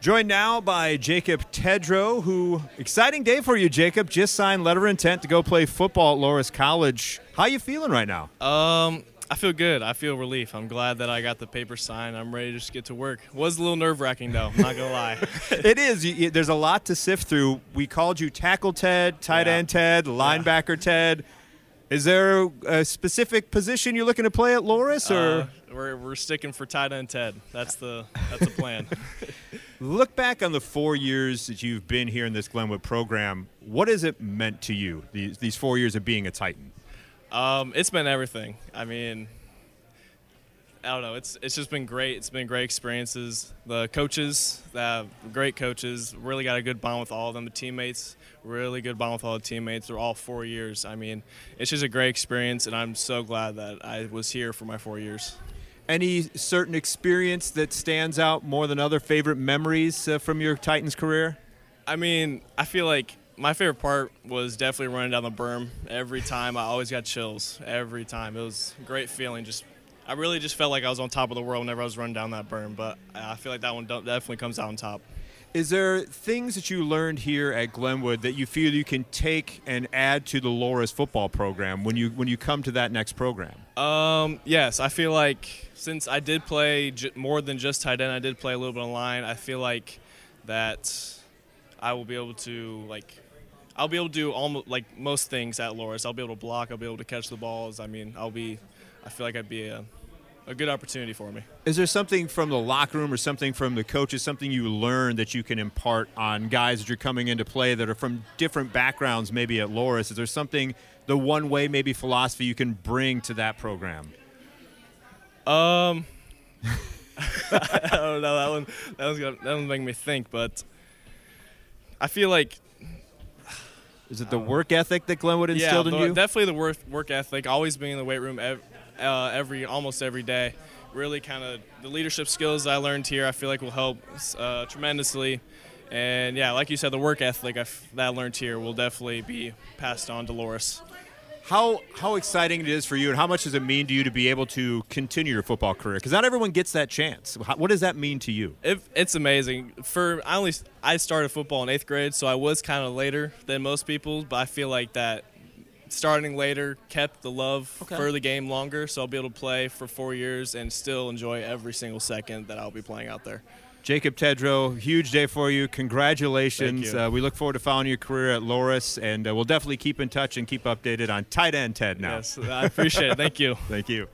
Joined now by Jacob Tedrow, who exciting day for you, Jacob. Just signed letter of intent to go play football at Loras College. How you feeling right now? Um, I feel good. I feel relief. I'm glad that I got the paper signed. I'm ready to just get to work. Was a little nerve wracking though. I'm not gonna lie. it is. You, there's a lot to sift through. We called you tackle Ted, tight Yeah. end Ted, linebacker Ted. Is there a specific position you're looking to play at Loras, or Uh, we're, we're sticking for tight end Ted. That's the that's the plan. look back on the four years that you've been here in this Glenwood program? What has it meant to you? These, these four years of being a Titan. Um, it's been everything. I mean, I don't know. It's it's just been great. It's been great experiences. The coaches, that great coaches, really got a good bond with all of them. The teammates, really good bond with all the teammates. They're all four years. I mean, it's just a great experience, and I'm so glad that I was here for my four years. Any certain experience that stands out more than other favorite memories uh, from your Titans career? I mean, I feel like my favorite part was definitely running down the berm. Every time, I always got chills. Every time, it was a great feeling. Just, I really just felt like I was on top of the world whenever I was running down that berm. But I feel like that one definitely comes out on top. Is there things that you learned here at Glenwood that you feel you can take and add to the Loras football program when you when you come to that next program? Um, yes, I feel like since I did play j- more than just tight end, I did play a little bit on line. I feel like that I will be able to like. I'll be able to do almost like most things at Loras. I'll be able to block. I'll be able to catch the balls. I mean, I'll be. I feel like I'd be a, a good opportunity for me. Is there something from the locker room or something from the coaches, something you learned that you can impart on guys that you're coming into play that are from different backgrounds, maybe at Loras? Is there something, the one way, maybe philosophy you can bring to that program? Um, I don't know that one. That one's gonna, that one's making me think, but I feel like Is it the work ethic that Glenwood instilled yeah, in the- you? definitely the work work ethic. Always being in the weight room ev- uh, every almost every day. Really, kind of the leadership skills I learned here. I feel like will help uh, tremendously. And yeah, like you said, the work ethic I f- that I learned here will definitely be passed on to Loras. How how exciting it is for you, and how much does it mean to you to be able to continue your football career? Because not everyone gets that chance. How, what does that mean to you? It, it's amazing. For I only I started football in eighth grade, so I was kind of later than most people. But I feel like that starting later kept the love Okay. for the game longer. So I'll be able to play for four years and still enjoy every single second that I'll be playing out there. Jacob Tedrow, huge day for you. Congratulations. You. Uh, we look forward to following your career at Loras, and uh, we'll definitely keep in touch and keep updated on tight end Ted now. Yes, I appreciate it. Thank you. Thank you.